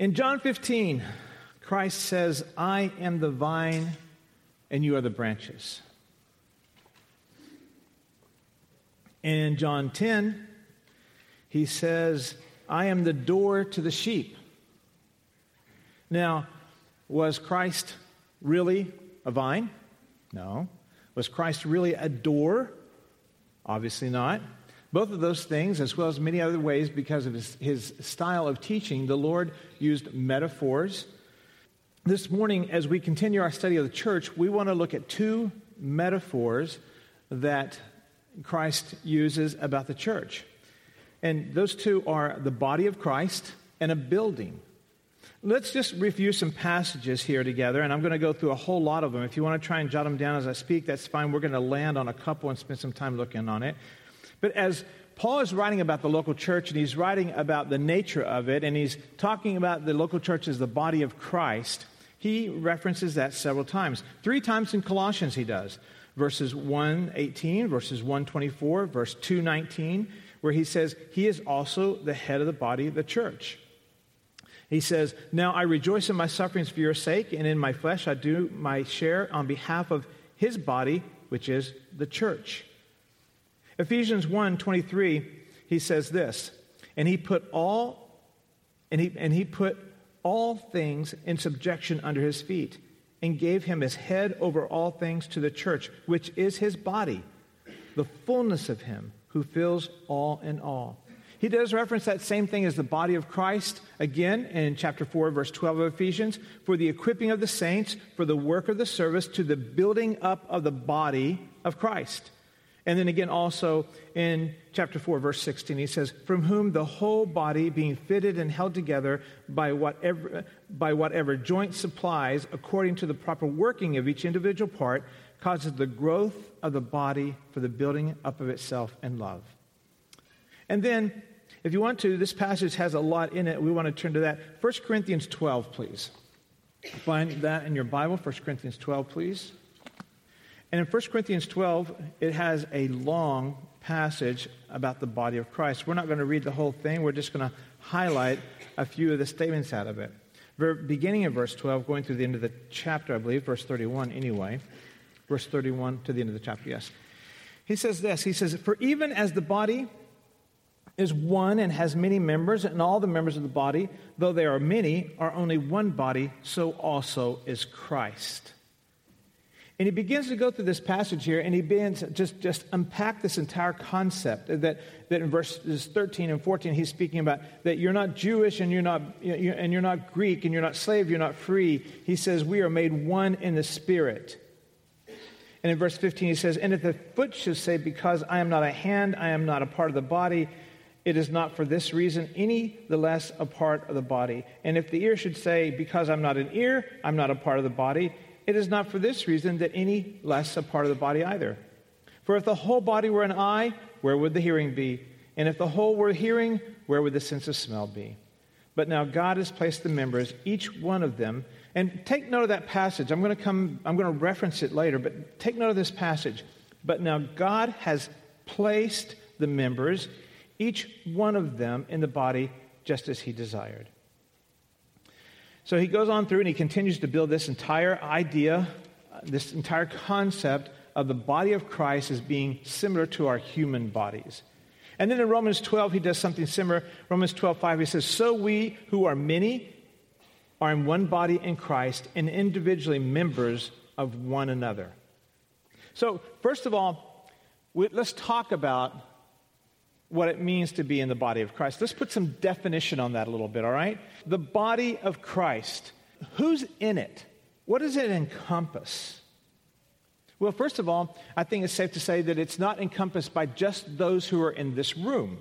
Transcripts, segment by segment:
In John 15, Christ says, I am the vine and you are the branches. In John 10, he says, I am the door to the sheep. Now, was Christ really a vine? No. Was Christ really a door? Obviously not. Both of those things, as well as many other ways, because of his, his style of teaching, the Lord used metaphors. This morning, as we continue our study of the church, we want to look at two metaphors that Christ uses about the church. And those two are the body of Christ and a building. Let's just review some passages here together, and I'm going to go through a whole lot of them. If you want to try and jot them down as I speak, that's fine. We're going to land on a couple and spend some time looking on it. But as Paul is writing about the local church, and he's writing about the nature of it, and he's talking about the local church as the body of Christ, he references that several times. Three times in Colossians, he does. Verses 118, verses 124, verse 219, where he says, He is also the head of the body of the church. He says, Now I rejoice in my sufferings for your sake, and in my flesh I do my share on behalf of his body, which is the church. Ephesians 1 23, he says this, and he put all and he, and he put all things in subjection under his feet, and gave him his head over all things to the church, which is his body, the fullness of him who fills all in all. He does reference that same thing as the body of Christ again in chapter 4, verse 12 of Ephesians for the equipping of the saints, for the work of the service, to the building up of the body of Christ. And then again, also in chapter 4, verse 16, he says, From whom the whole body, being fitted and held together by whatever, by whatever joint supplies, according to the proper working of each individual part, causes the growth of the body for the building up of itself in love. And then, if you want to, this passage has a lot in it. We want to turn to that. 1 Corinthians 12, please. Find that in your Bible, 1 Corinthians 12, please. And in 1 Corinthians 12, it has a long passage about the body of Christ. We're not going to read the whole thing, we're just going to highlight a few of the statements out of it. Beginning in verse 12, going through the end of the chapter, I believe, verse 31 anyway. Verse 31 to the end of the chapter, yes. He says this He says, For even as the body is one and has many members, and all the members of the body, though they are many, are only one body, so also is Christ. And he begins to go through this passage here and he begins just, just unpack this entire concept that, that in verses 13 and 14 he's speaking about that you're not Jewish and you're not, and you're not Greek and you're not slave, you're not free. He says, We are made one in the Spirit. And in verse 15 he says, And if the foot should say, Because I am not a hand, I am not a part of the body, it is not for this reason any the less a part of the body. And if the ear should say, Because I'm not an ear, I'm not a part of the body, it is not for this reason that any less a part of the body either. For if the whole body were an eye, where would the hearing be? And if the whole were hearing, where would the sense of smell be? But now God has placed the members, each one of them, and take note of that passage. I'm going to come, I'm going to reference it later, but take note of this passage. But now God has placed the members, each one of them, in the body just as he desired. So he goes on through and he continues to build this entire idea, uh, this entire concept of the body of Christ as being similar to our human bodies. And then in Romans 12, he does something similar. Romans 12, 5, he says, So we who are many are in one body in Christ and individually members of one another. So, first of all, let's talk about what it means to be in the body of Christ. Let's put some definition on that a little bit, all right? The body of Christ. Who's in it? What does it encompass? Well, first of all, I think it's safe to say that it's not encompassed by just those who are in this room.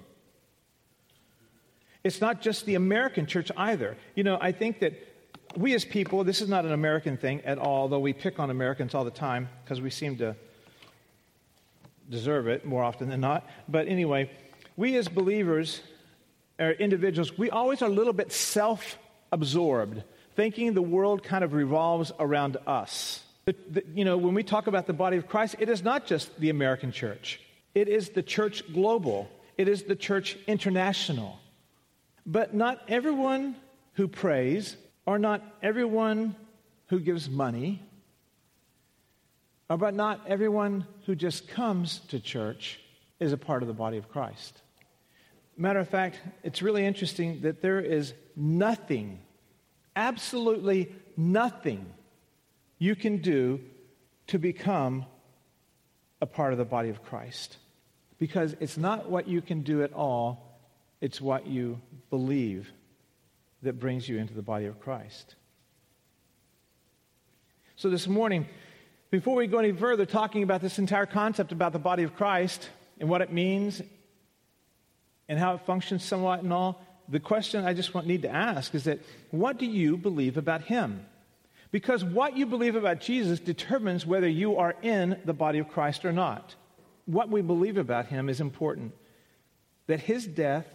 It's not just the American church either. You know, I think that we as people, this is not an American thing at all, though we pick on Americans all the time because we seem to deserve it more often than not. But anyway, we as believers or individuals, we always are a little bit self absorbed, thinking the world kind of revolves around us. But, the, you know, when we talk about the body of Christ, it is not just the American church, it is the church global, it is the church international. But not everyone who prays, or not everyone who gives money, or but not everyone who just comes to church is a part of the body of Christ. Matter of fact, it's really interesting that there is nothing, absolutely nothing, you can do to become a part of the body of Christ. Because it's not what you can do at all, it's what you believe that brings you into the body of Christ. So this morning, before we go any further talking about this entire concept about the body of Christ and what it means and how it functions somewhat and all, the question I just want, need to ask is that what do you believe about him? Because what you believe about Jesus determines whether you are in the body of Christ or not. What we believe about him is important. That his death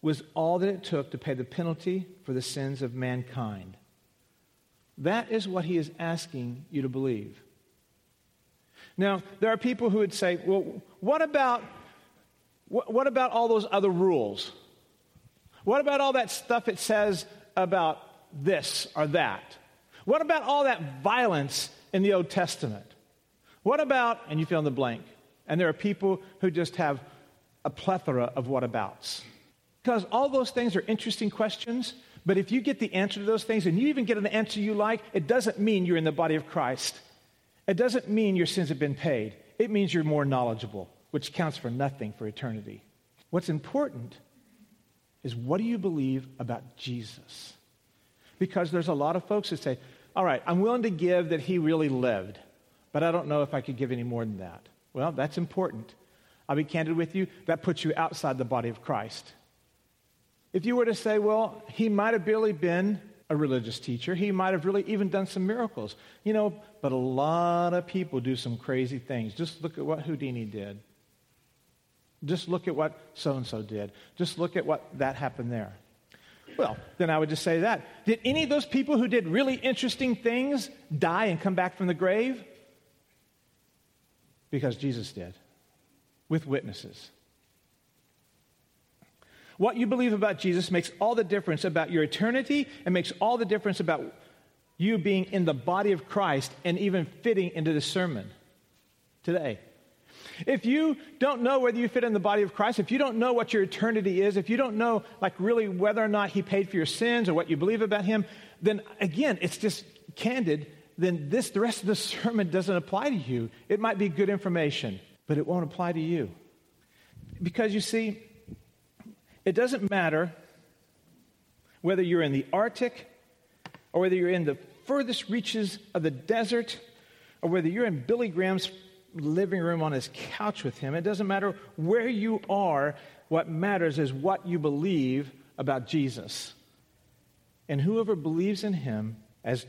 was all that it took to pay the penalty for the sins of mankind. That is what he is asking you to believe. Now, there are people who would say, well, what about, what, what about all those other rules? What about all that stuff it says about this or that? What about all that violence in the Old Testament? What about, and you fill in the blank, and there are people who just have a plethora of whatabouts. Because all those things are interesting questions, but if you get the answer to those things and you even get an answer you like, it doesn't mean you're in the body of Christ. It doesn't mean your sins have been paid. It means you're more knowledgeable, which counts for nothing for eternity. What's important is what do you believe about Jesus? Because there's a lot of folks that say, all right, I'm willing to give that he really lived, but I don't know if I could give any more than that. Well, that's important. I'll be candid with you, that puts you outside the body of Christ. If you were to say, well, he might have barely been a religious teacher, he might have really even done some miracles, you know, but a lot of people do some crazy things. Just look at what Houdini did. Just look at what so and so did. Just look at what that happened there. Well, then I would just say that. Did any of those people who did really interesting things die and come back from the grave? Because Jesus did, with witnesses. What you believe about Jesus makes all the difference about your eternity and makes all the difference about you being in the body of Christ and even fitting into the sermon today. If you don't know whether you fit in the body of Christ, if you don't know what your eternity is, if you don't know, like, really whether or not He paid for your sins or what you believe about Him, then again, it's just candid. Then this, the rest of the sermon doesn't apply to you. It might be good information, but it won't apply to you. Because you see, it doesn't matter whether you're in the Arctic or whether you're in the furthest reaches of the desert or whether you're in Billy Graham's living room on his couch with him. It doesn't matter where you are. What matters is what you believe about Jesus. And whoever believes in him, as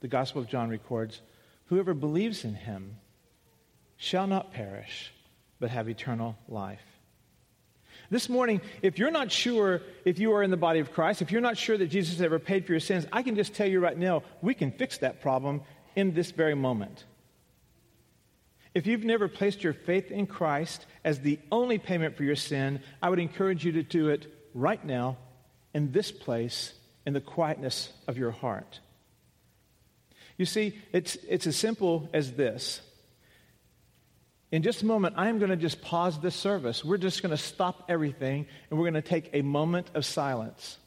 the Gospel of John records, whoever believes in him shall not perish, but have eternal life. This morning, if you're not sure if you are in the body of Christ, if you're not sure that Jesus ever paid for your sins, I can just tell you right now, we can fix that problem in this very moment. If you've never placed your faith in Christ as the only payment for your sin, I would encourage you to do it right now, in this place, in the quietness of your heart. You see, it's, it's as simple as this. In just a moment, I'm going to just pause this service. We're just going to stop everything and we're going to take a moment of silence.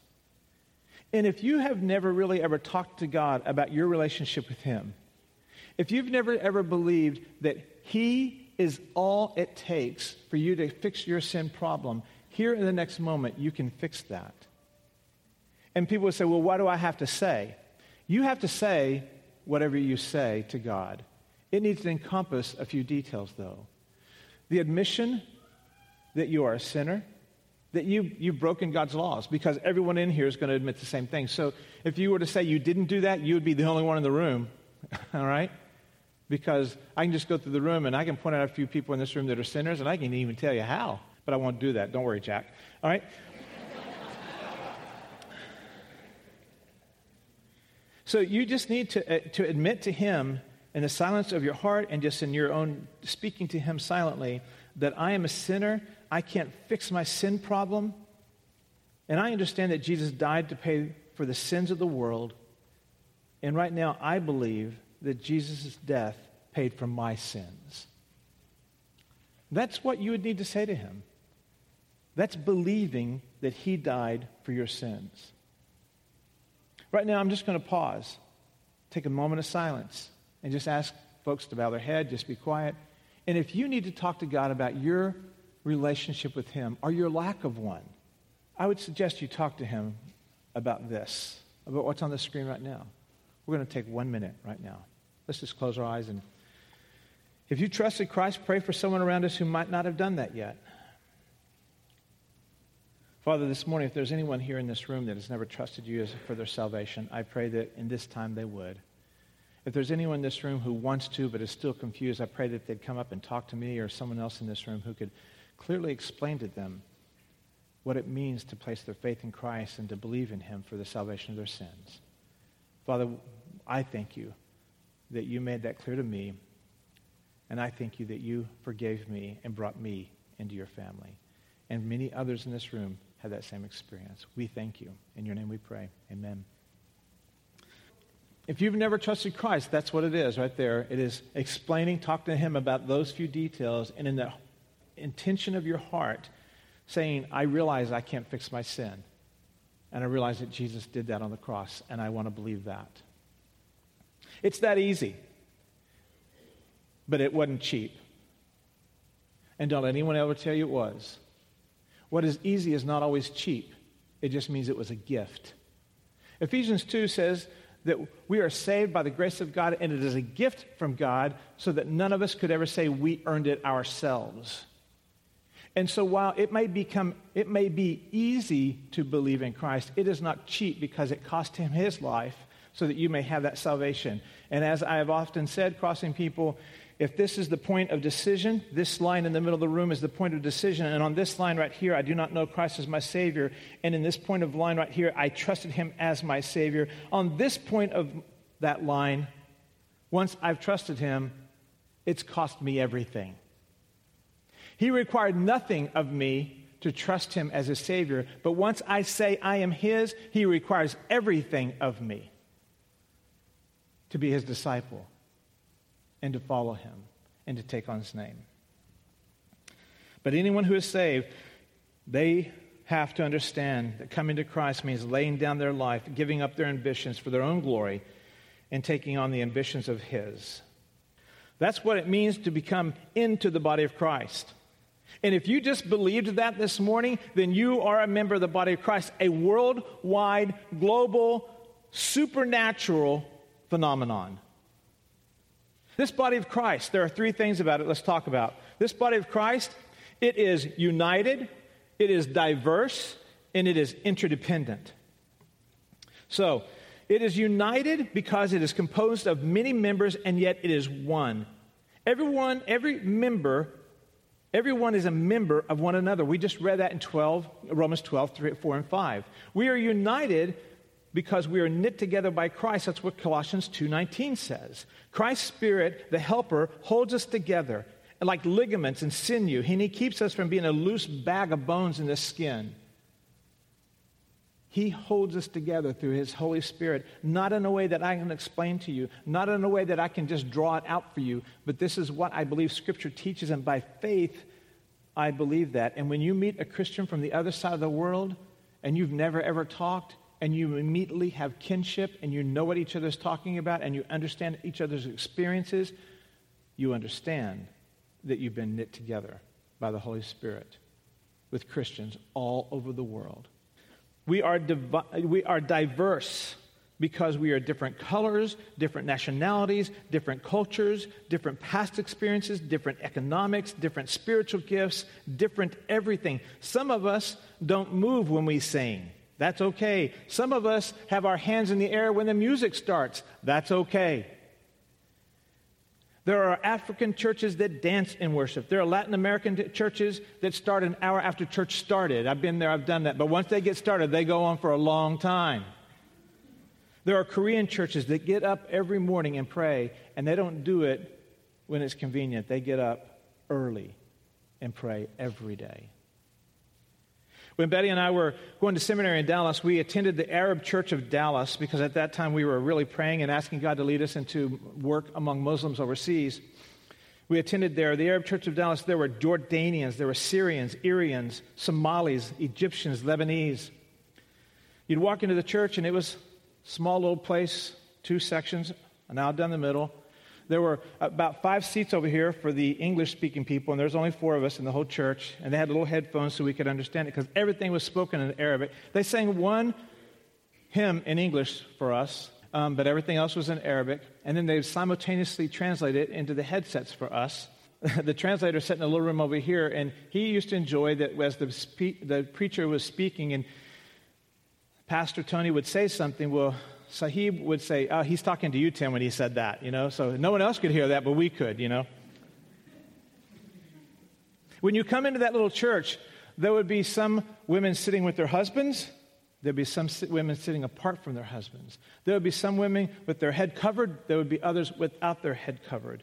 And if you have never really ever talked to God about your relationship with Him, if you've never ever believed that he is all it takes for you to fix your sin problem. Here in the next moment, you can fix that. And people would say, well, what do I have to say? You have to say whatever you say to God. It needs to encompass a few details, though. The admission that you are a sinner, that you, you've broken God's laws, because everyone in here is going to admit the same thing. So if you were to say you didn't do that, you would be the only one in the room, all right? Because I can just go through the room and I can point out a few people in this room that are sinners and I can even tell you how. But I won't do that. Don't worry, Jack. All right? so you just need to, uh, to admit to Him in the silence of your heart and just in your own speaking to Him silently that I am a sinner. I can't fix my sin problem. And I understand that Jesus died to pay for the sins of the world. And right now, I believe that Jesus' death paid for my sins. That's what you would need to say to him. That's believing that he died for your sins. Right now, I'm just going to pause, take a moment of silence, and just ask folks to bow their head, just be quiet. And if you need to talk to God about your relationship with him or your lack of one, I would suggest you talk to him about this, about what's on the screen right now. We're going to take one minute right now. Let's just close our eyes and if you trusted Christ, pray for someone around us who might not have done that yet. Father, this morning, if there's anyone here in this room that has never trusted you for their salvation, I pray that in this time they would. If there's anyone in this room who wants to but is still confused, I pray that they'd come up and talk to me or someone else in this room who could clearly explain to them what it means to place their faith in Christ and to believe in Him for the salvation of their sins. Father, I thank you that you made that clear to me and I thank you that you forgave me and brought me into your family. And many others in this room had that same experience. We thank you. In your name we pray. Amen. If you've never trusted Christ, that's what it is right there. It is explaining, talking to Him about those few details, and in the intention of your heart, saying, I realize I can't fix my sin. And I realize that Jesus did that on the cross, and I want to believe that. It's that easy but it wasn't cheap. And don't let anyone ever tell you it was. What is easy is not always cheap, it just means it was a gift. Ephesians 2 says that we are saved by the grace of God, and it is a gift from God so that none of us could ever say we earned it ourselves. And so while it may become it may be easy to believe in Christ, it is not cheap because it cost him his life so that you may have that salvation. And as I have often said, crossing people, if this is the point of decision, this line in the middle of the room is the point of decision. And on this line right here, I do not know Christ as my Savior. And in this point of line right here, I trusted Him as my Savior. On this point of that line, once I've trusted Him, it's cost me everything. He required nothing of me to trust Him as a Savior. But once I say I am His, He requires everything of me to be His disciple and to follow him and to take on his name. But anyone who is saved, they have to understand that coming to Christ means laying down their life, giving up their ambitions for their own glory, and taking on the ambitions of His. That's what it means to become into the body of Christ. And if you just believed that this morning, then you are a member of the body of Christ, a worldwide, global, supernatural phenomenon. This body of Christ, there are three things about it let's talk about. This body of Christ, it is united, it is diverse, and it is interdependent. So, it is united because it is composed of many members and yet it is one. Everyone, every member, everyone is a member of one another. We just read that in 12, Romans 12, 3, 4, and 5. We are united because we are knit together by Christ. That's what Colossians 2:19 says. Christ's spirit, the helper, holds us together like ligaments and sinew, and he keeps us from being a loose bag of bones in the skin. He holds us together through His Holy Spirit, not in a way that I can explain to you, not in a way that I can just draw it out for you, but this is what I believe Scripture teaches, and by faith, I believe that. And when you meet a Christian from the other side of the world and you've never ever talked, and you immediately have kinship and you know what each other's talking about and you understand each other's experiences, you understand that you've been knit together by the Holy Spirit with Christians all over the world. We are, divi- we are diverse because we are different colors, different nationalities, different cultures, different past experiences, different economics, different spiritual gifts, different everything. Some of us don't move when we sing. That's okay. Some of us have our hands in the air when the music starts. That's okay. There are African churches that dance in worship. There are Latin American churches that start an hour after church started. I've been there, I've done that. But once they get started, they go on for a long time. There are Korean churches that get up every morning and pray, and they don't do it when it's convenient. They get up early and pray every day. When Betty and I were going to seminary in Dallas, we attended the Arab Church of Dallas because at that time we were really praying and asking God to lead us into work among Muslims overseas. We attended there, the Arab Church of Dallas. There were Jordanians, there were Syrians, Irians, Somalis, Egyptians, Lebanese. You'd walk into the church and it was a small little place, two sections, an aisle down the middle. There were about five seats over here for the English speaking people, and there's only four of us in the whole church. And they had little headphones so we could understand it because everything was spoken in Arabic. They sang one hymn in English for us, um, but everything else was in Arabic. And then they simultaneously translated it into the headsets for us. the translator sat in a little room over here, and he used to enjoy that as the, spe- the preacher was speaking, and Pastor Tony would say something, well, Sahib would say, oh, he's talking to you, Tim, when he said that, you know? So no one else could hear that, but we could, you know? When you come into that little church, there would be some women sitting with their husbands. There'd be some women sitting apart from their husbands. There would be some women with their head covered. There would be others without their head covered.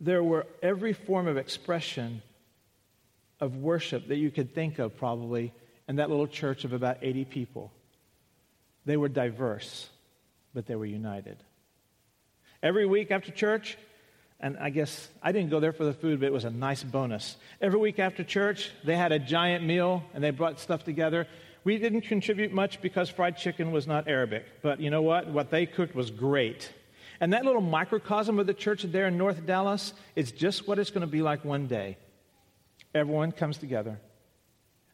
There were every form of expression of worship that you could think of, probably, in that little church of about 80 people. They were diverse, but they were united. Every week after church, and I guess I didn't go there for the food, but it was a nice bonus. Every week after church, they had a giant meal and they brought stuff together. We didn't contribute much because fried chicken was not Arabic, but you know what? What they cooked was great. And that little microcosm of the church there in North Dallas is just what it's going to be like one day. Everyone comes together.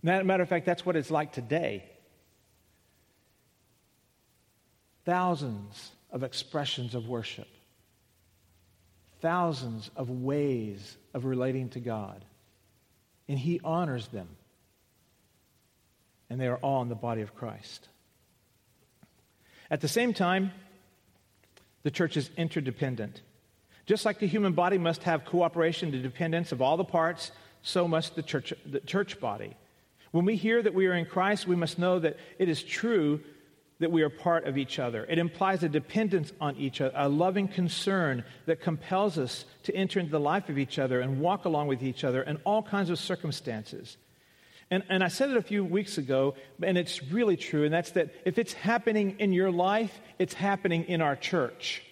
Now, Matter of fact, that's what it's like today. Thousands of expressions of worship, thousands of ways of relating to God. And He honors them. And they are all in the body of Christ. At the same time, the church is interdependent. Just like the human body must have cooperation and dependence of all the parts, so must the church, the church body. When we hear that we are in Christ, we must know that it is true that we are part of each other. It implies a dependence on each other, a loving concern that compels us to enter into the life of each other and walk along with each other in all kinds of circumstances. And, and I said it a few weeks ago, and it's really true, and that's that if it's happening in your life, it's happening in our church.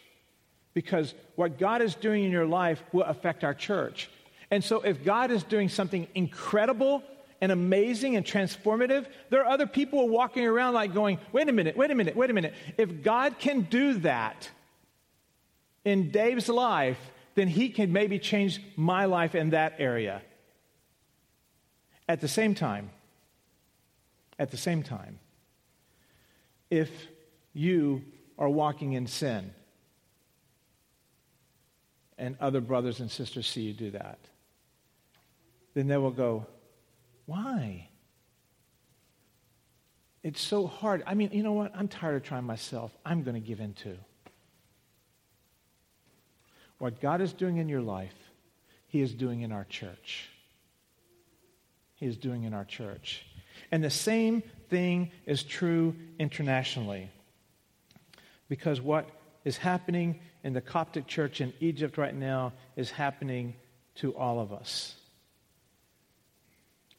Because what God is doing in your life will affect our church. And so if God is doing something incredible and amazing and transformative, there are other people walking around like going, wait a minute, wait a minute, wait a minute. If God can do that in Dave's life, then he can maybe change my life in that area. At the same time, at the same time, if you are walking in sin and other brothers and sisters see you do that, then they will go, why? It's so hard. I mean, you know what? I'm tired of trying myself. I'm going to give in too. What God is doing in your life, He is doing in our church. He is doing in our church. And the same thing is true internationally. Because what is happening in the Coptic church in Egypt right now is happening to all of us.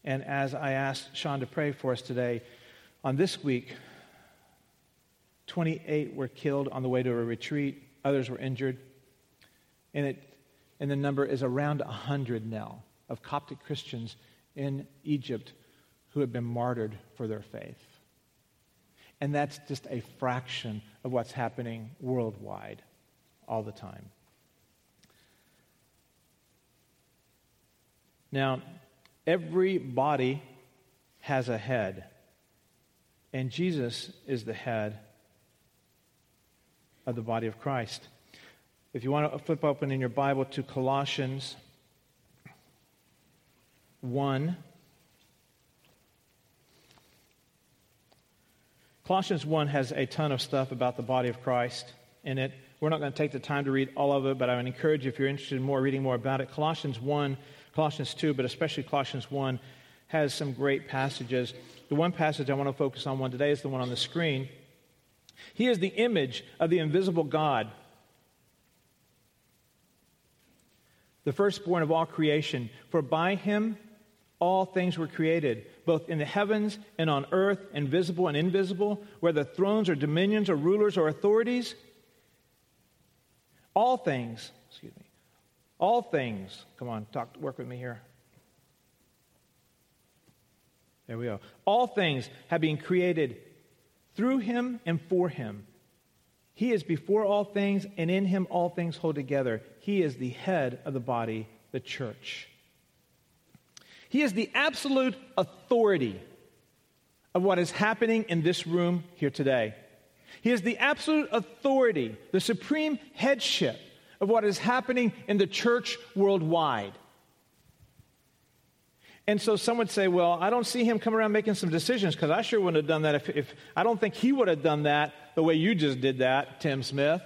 And as I asked Sean to pray for us today, on this week, 28 were killed on the way to a retreat, others were injured. And, it, and the number is around 100 now of Coptic Christians in Egypt who have been martyred for their faith. And that's just a fraction of what's happening worldwide all the time. Now, Every body has a head, and Jesus is the head of the body of Christ. If you want to flip open in your Bible to Colossians 1. Colossians 1 has a ton of stuff about the body of Christ in it. We're not going to take the time to read all of it, but I would encourage you if you're interested in more reading more about it. Colossians 1 Colossians 2, but especially Colossians 1, has some great passages. The one passage I want to focus on one today is the one on the screen. He is the image of the invisible God, the firstborn of all creation. For by him all things were created, both in the heavens and on earth, and visible and invisible, whether thrones or dominions or rulers or authorities. All things, all things, come on, talk, work with me here. There we go. All things have been created through him and for him. He is before all things, and in him all things hold together. He is the head of the body, the church. He is the absolute authority of what is happening in this room here today. He is the absolute authority, the supreme headship of what is happening in the church worldwide. And so some would say, well, I don't see him come around making some decisions because I sure wouldn't have done that if, if I don't think he would have done that the way you just did that, Tim Smith.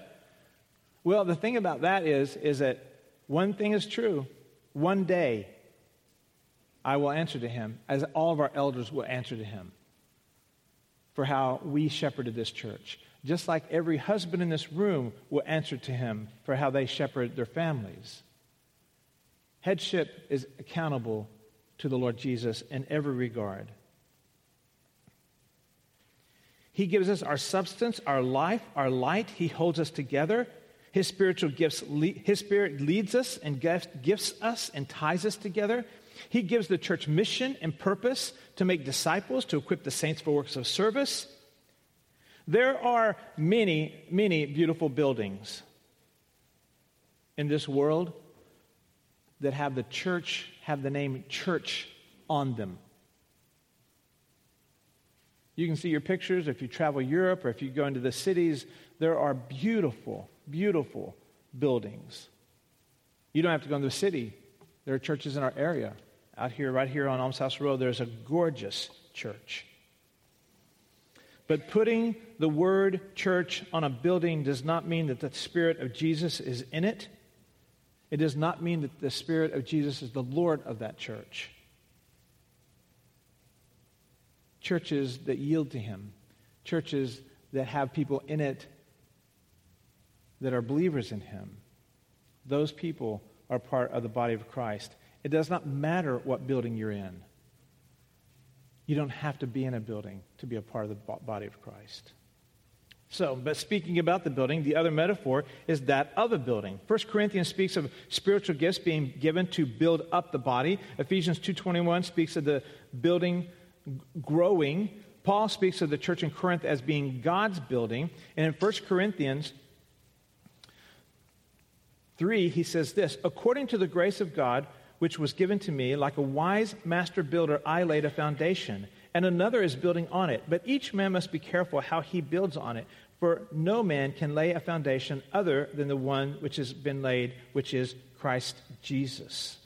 Well, the thing about that is, is that one thing is true. One day I will answer to him, as all of our elders will answer to him, for how we shepherded this church. Just like every husband in this room will answer to him for how they shepherd their families. Headship is accountable to the Lord Jesus in every regard. He gives us our substance, our life, our light. He holds us together. His spiritual gifts, His Spirit leads us and gifts us and ties us together. He gives the church mission and purpose to make disciples, to equip the saints for works of service. There are many, many beautiful buildings in this world that have the church, have the name church on them. You can see your pictures if you travel Europe or if you go into the cities. There are beautiful, beautiful buildings. You don't have to go into the city, there are churches in our area out here, right here on Alms House Road, there's a gorgeous church. But putting the word church on a building does not mean that the Spirit of Jesus is in it. It does not mean that the Spirit of Jesus is the Lord of that church. Churches that yield to Him, churches that have people in it that are believers in Him, those people are part of the body of Christ. It does not matter what building you're in. You don't have to be in a building to be a part of the body of Christ. So, but speaking about the building, the other metaphor is that of a building. 1 Corinthians speaks of spiritual gifts being given to build up the body. Ephesians 2:21 speaks of the building growing. Paul speaks of the church in Corinth as being God's building. And in 1 Corinthians 3, he says this, according to the grace of God, which was given to me, like a wise master builder, I laid a foundation, and another is building on it. But each man must be careful how he builds on it, for no man can lay a foundation other than the one which has been laid, which is Christ Jesus.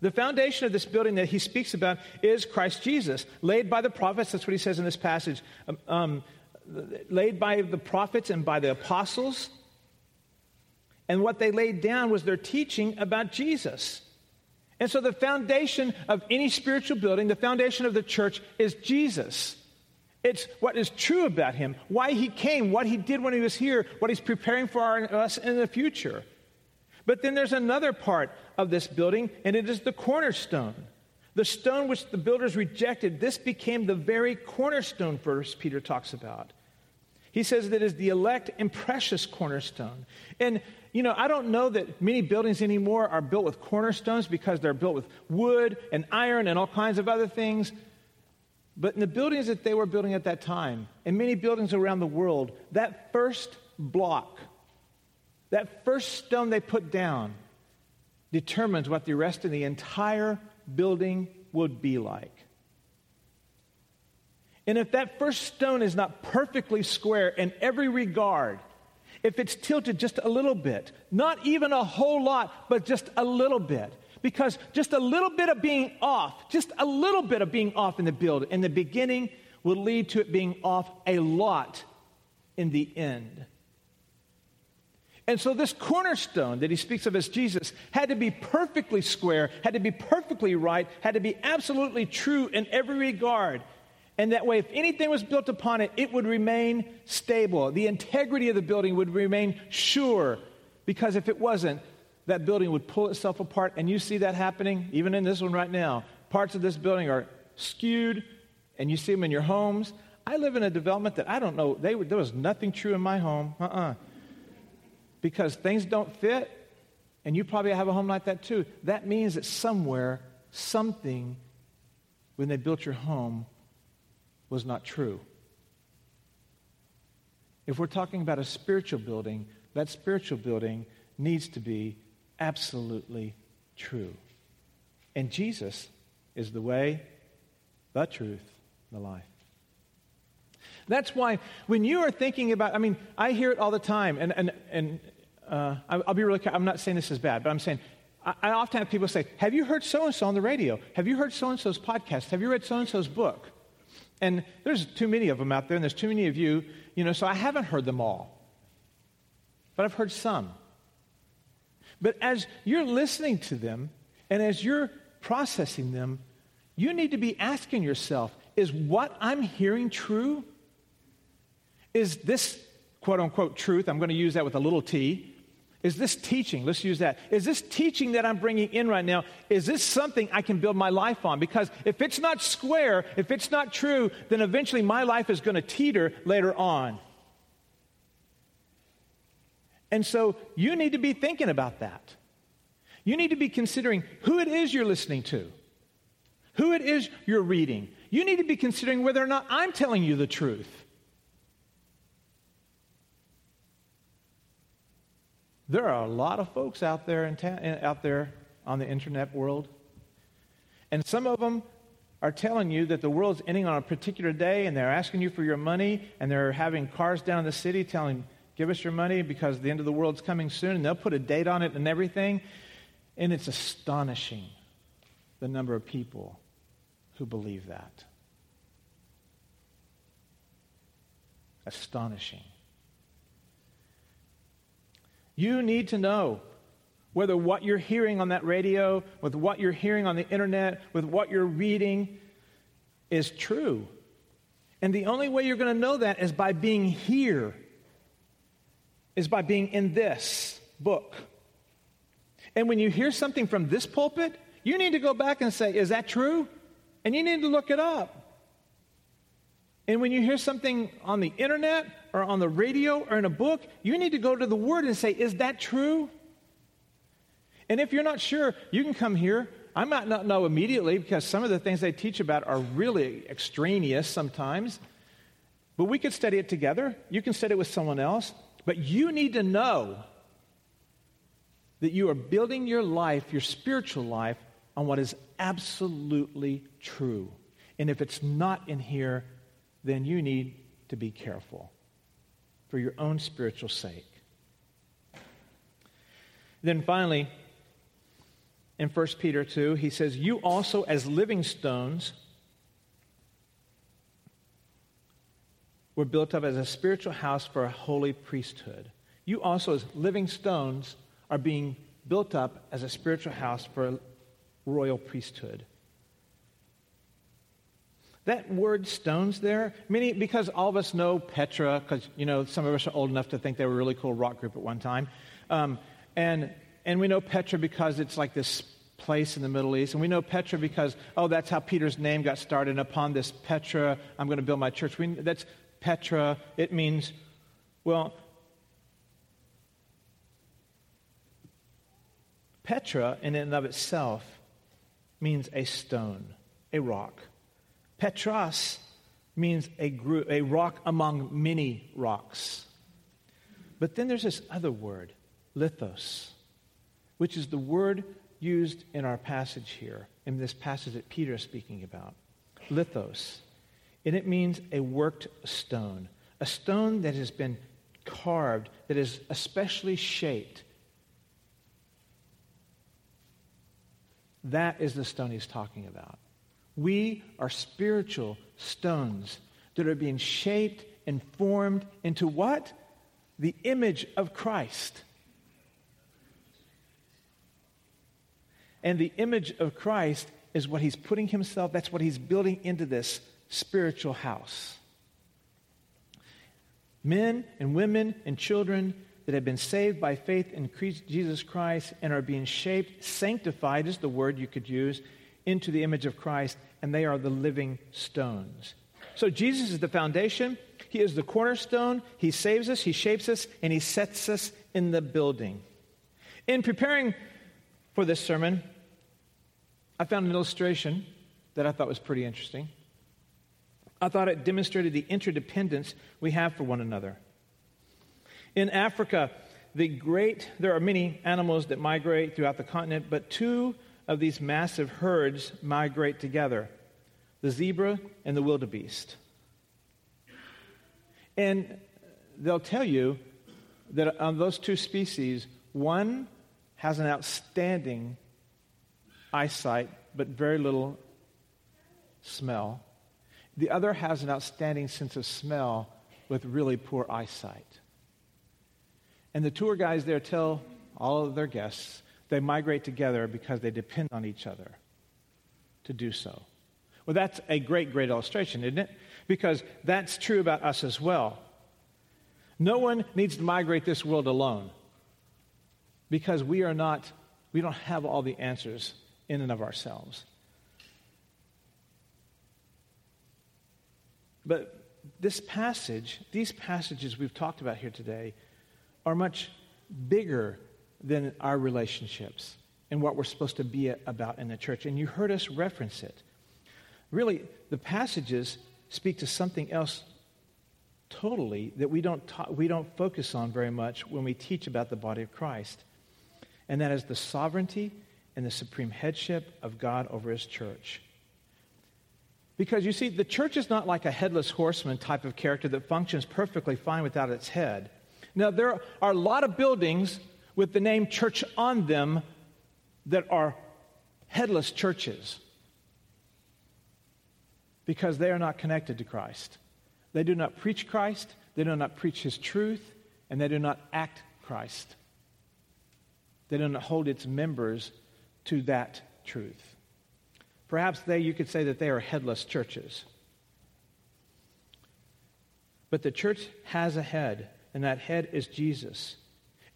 The foundation of this building that he speaks about is Christ Jesus, laid by the prophets. That's what he says in this passage. Um, um, laid by the prophets and by the apostles. And what they laid down was their teaching about Jesus. And so, the foundation of any spiritual building, the foundation of the church, is Jesus. It's what is true about him, why he came, what he did when he was here, what he's preparing for our, us in the future. But then there's another part of this building, and it is the cornerstone. The stone which the builders rejected, this became the very cornerstone, First Peter talks about. He says that is the elect and precious cornerstone. And you know, I don't know that many buildings anymore are built with cornerstones because they're built with wood and iron and all kinds of other things. But in the buildings that they were building at that time, and many buildings around the world, that first block, that first stone they put down, determines what the rest of the entire building would be like. And if that first stone is not perfectly square in every regard, if it's tilted just a little bit, not even a whole lot, but just a little bit. Because just a little bit of being off, just a little bit of being off in the build in the beginning will lead to it being off a lot in the end. And so, this cornerstone that he speaks of as Jesus had to be perfectly square, had to be perfectly right, had to be absolutely true in every regard. And that way, if anything was built upon it, it would remain stable. The integrity of the building would remain sure. Because if it wasn't, that building would pull itself apart. And you see that happening even in this one right now. parts of this building are skewed, and you see them in your homes. I live in a development that I don't know, they, there was nothing true in my home. Uh uh Because things don't fit, and you probably have a home like that too. That means that somewhere, something, when they built your home, was not true. If we're talking about a spiritual building, that spiritual building needs to be absolutely true. And Jesus is the way, the truth, the life. That's why when you are thinking about, I mean, I hear it all the time, and, and, and uh, I'll be really, I'm not saying this is bad, but I'm saying, I, I often have people say, Have you heard so and so on the radio? Have you heard so and so's podcast? Have you read so and so's book? And there's too many of them out there, and there's too many of you, you know, so I haven't heard them all. But I've heard some. But as you're listening to them, and as you're processing them, you need to be asking yourself is what I'm hearing true? Is this quote unquote truth? I'm going to use that with a little t. Is this teaching? Let's use that. Is this teaching that I'm bringing in right now? Is this something I can build my life on? Because if it's not square, if it's not true, then eventually my life is going to teeter later on. And so you need to be thinking about that. You need to be considering who it is you're listening to, who it is you're reading. You need to be considering whether or not I'm telling you the truth. There are a lot of folks out there, in ta- out there on the internet world, and some of them are telling you that the world's ending on a particular day, and they're asking you for your money, and they're having cars down in the city telling, "Give us your money because the end of the world's coming soon," and they'll put a date on it and everything, and it's astonishing the number of people who believe that. Astonishing. You need to know whether what you're hearing on that radio, with what you're hearing on the internet, with what you're reading is true. And the only way you're going to know that is by being here, is by being in this book. And when you hear something from this pulpit, you need to go back and say, Is that true? And you need to look it up. And when you hear something on the internet or on the radio or in a book, you need to go to the Word and say, Is that true? And if you're not sure, you can come here. I might not know immediately because some of the things they teach about are really extraneous sometimes. But we could study it together. You can study it with someone else. But you need to know that you are building your life, your spiritual life, on what is absolutely true. And if it's not in here, then you need to be careful for your own spiritual sake. Then finally, in 1 Peter 2, he says, You also, as living stones, were built up as a spiritual house for a holy priesthood. You also, as living stones, are being built up as a spiritual house for a royal priesthood. That word stones there, many, because all of us know Petra, because you know some of us are old enough to think they were a really cool rock group at one time, um, and and we know Petra because it's like this place in the Middle East, and we know Petra because oh that's how Peter's name got started. And upon this Petra, I'm going to build my church. We, that's Petra. It means well. Petra, in and of itself, means a stone, a rock. Petros means a, group, a rock among many rocks. But then there's this other word, lithos, which is the word used in our passage here, in this passage that Peter is speaking about. Lithos. And it means a worked stone, a stone that has been carved, that is especially shaped. That is the stone he's talking about. We are spiritual stones that are being shaped and formed into what? The image of Christ. And the image of Christ is what he's putting himself, that's what he's building into this spiritual house. Men and women and children that have been saved by faith in Jesus Christ and are being shaped, sanctified is the word you could use, into the image of Christ, and they are the living stones. So Jesus is the foundation, He is the cornerstone, He saves us, He shapes us, and He sets us in the building. In preparing for this sermon, I found an illustration that I thought was pretty interesting. I thought it demonstrated the interdependence we have for one another. In Africa, the great, there are many animals that migrate throughout the continent, but two of these massive herds migrate together the zebra and the wildebeest. And they'll tell you that on those two species, one has an outstanding eyesight, but very little smell. The other has an outstanding sense of smell with really poor eyesight. And the tour guides there tell all of their guests they migrate together because they depend on each other to do so. Well, that's a great, great illustration, isn't it? Because that's true about us as well. No one needs to migrate this world alone because we are not, we don't have all the answers in and of ourselves. But this passage, these passages we've talked about here today, are much bigger than our relationships and what we're supposed to be about in the church. And you heard us reference it. Really, the passages speak to something else totally that we don't, ta- we don't focus on very much when we teach about the body of Christ. And that is the sovereignty and the supreme headship of God over his church. Because you see, the church is not like a headless horseman type of character that functions perfectly fine without its head. Now, there are a lot of buildings with the name church on them that are headless churches because they are not connected to Christ. They do not preach Christ, they do not preach his truth, and they do not act Christ. They do not hold its members to that truth. Perhaps they, you could say that they are headless churches. But the church has a head, and that head is Jesus.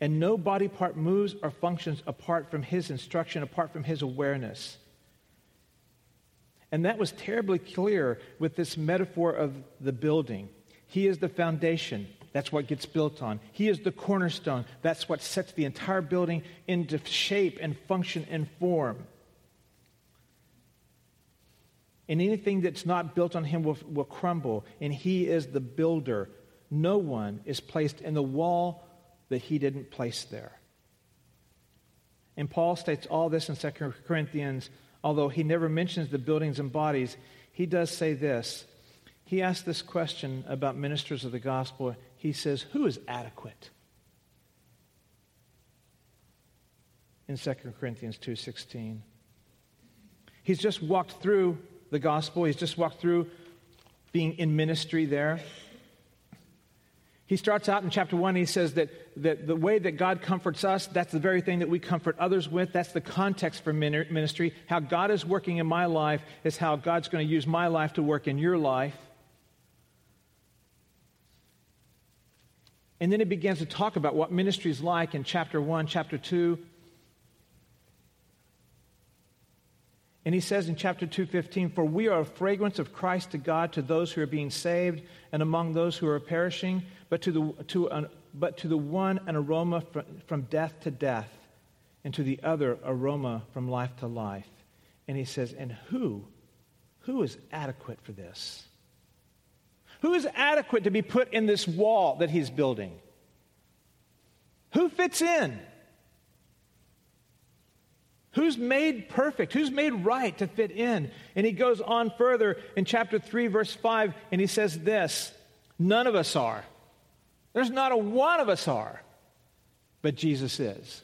And no body part moves or functions apart from his instruction, apart from his awareness. And that was terribly clear with this metaphor of the building. He is the foundation. That's what gets built on. He is the cornerstone. That's what sets the entire building into shape and function and form. And anything that's not built on him will, will crumble. And he is the builder. No one is placed in the wall that he didn't place there. And Paul states all this in 2 Corinthians although he never mentions the buildings and bodies, he does say this. He asks this question about ministers of the gospel. He says, Who is adequate? In 2 Corinthians 2:16. He's just walked through the gospel. He's just walked through being in ministry there. He starts out in chapter 1, he says that, that the way that God comforts us, that's the very thing that we comfort others with. That's the context for ministry. How God is working in my life is how God's going to use my life to work in your life. And then he begins to talk about what ministry is like in chapter 1, chapter 2. And he says in chapter 2:15, "For we are a fragrance of Christ to God to those who are being saved and among those who are perishing, but to the, to an, but to the one an aroma from, death to death, and to the other aroma from life to life." And he says, "And who who is adequate for this? Who is adequate to be put in this wall that he's building? Who fits in?" Who's made perfect? Who's made right to fit in? And he goes on further in chapter 3, verse 5, and he says this None of us are. There's not a one of us are, but Jesus is.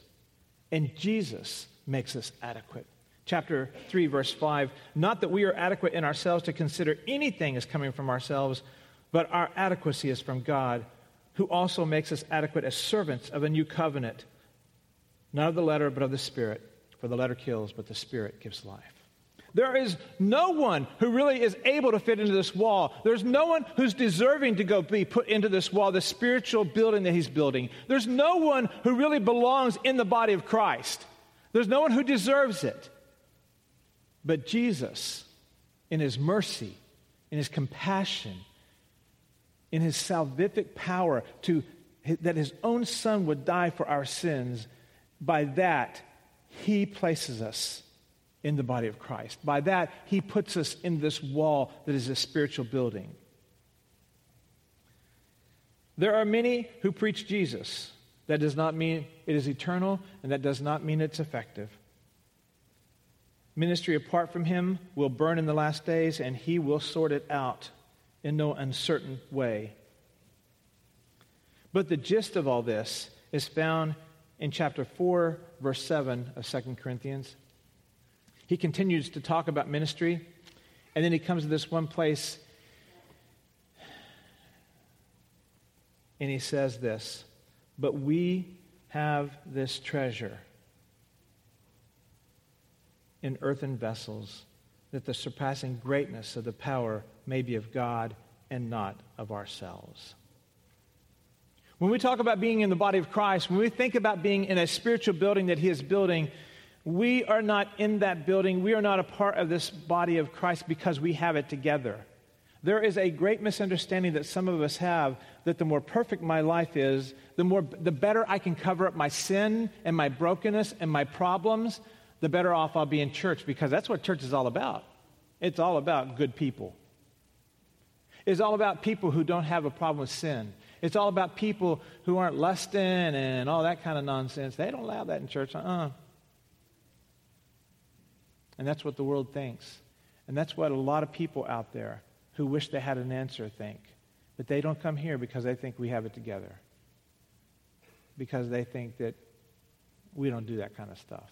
And Jesus makes us adequate. Chapter 3, verse 5 Not that we are adequate in ourselves to consider anything as coming from ourselves, but our adequacy is from God, who also makes us adequate as servants of a new covenant, not of the letter, but of the Spirit. For the letter kills, but the Spirit gives life. There is no one who really is able to fit into this wall. There's no one who's deserving to go be put into this wall, the spiritual building that he's building. There's no one who really belongs in the body of Christ. There's no one who deserves it. But Jesus, in his mercy, in his compassion, in his salvific power to that his own son would die for our sins, by that he places us in the body of Christ. By that he puts us in this wall that is a spiritual building. There are many who preach Jesus. That does not mean it is eternal, and that does not mean it's effective. Ministry apart from him will burn in the last days, and he will sort it out in no uncertain way. But the gist of all this is found in chapter 4, verse 7 of 2 Corinthians. He continues to talk about ministry, and then he comes to this one place, and he says this But we have this treasure in earthen vessels, that the surpassing greatness of the power may be of God and not of ourselves. When we talk about being in the body of Christ, when we think about being in a spiritual building that He is building, we are not in that building. We are not a part of this body of Christ because we have it together. There is a great misunderstanding that some of us have that the more perfect my life is, the, more, the better I can cover up my sin and my brokenness and my problems, the better off I'll be in church because that's what church is all about. It's all about good people. It's all about people who don't have a problem with sin. It's all about people who aren't lusting and all that kind of nonsense. They don't allow that in church. Uh-uh. And that's what the world thinks. And that's what a lot of people out there who wish they had an answer think. But they don't come here because they think we have it together. Because they think that we don't do that kind of stuff.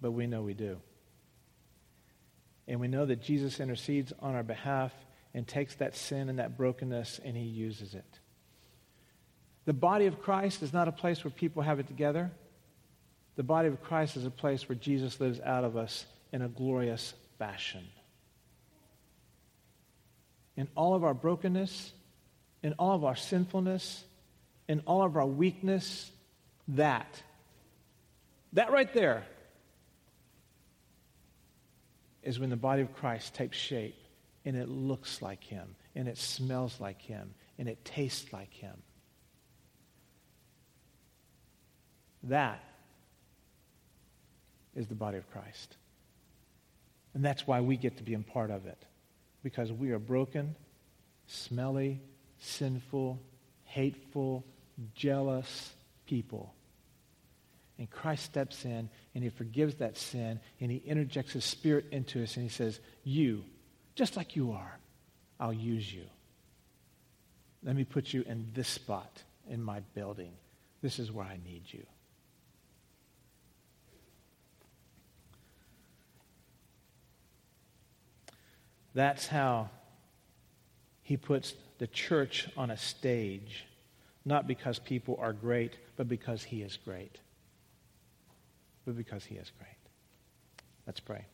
But we know we do. And we know that Jesus intercedes on our behalf and takes that sin and that brokenness and he uses it. The body of Christ is not a place where people have it together. The body of Christ is a place where Jesus lives out of us in a glorious fashion. In all of our brokenness, in all of our sinfulness, in all of our weakness, that, that right there is when the body of Christ takes shape and it looks like him, and it smells like him, and it tastes like him. That is the body of Christ. And that's why we get to be a part of it. Because we are broken, smelly, sinful, hateful, jealous people. And Christ steps in and he forgives that sin and he interjects his spirit into us and he says, You, just like you are, I'll use you. Let me put you in this spot in my building. This is where I need you. That's how he puts the church on a stage, not because people are great, but because he is great. But because he is great. Let's pray.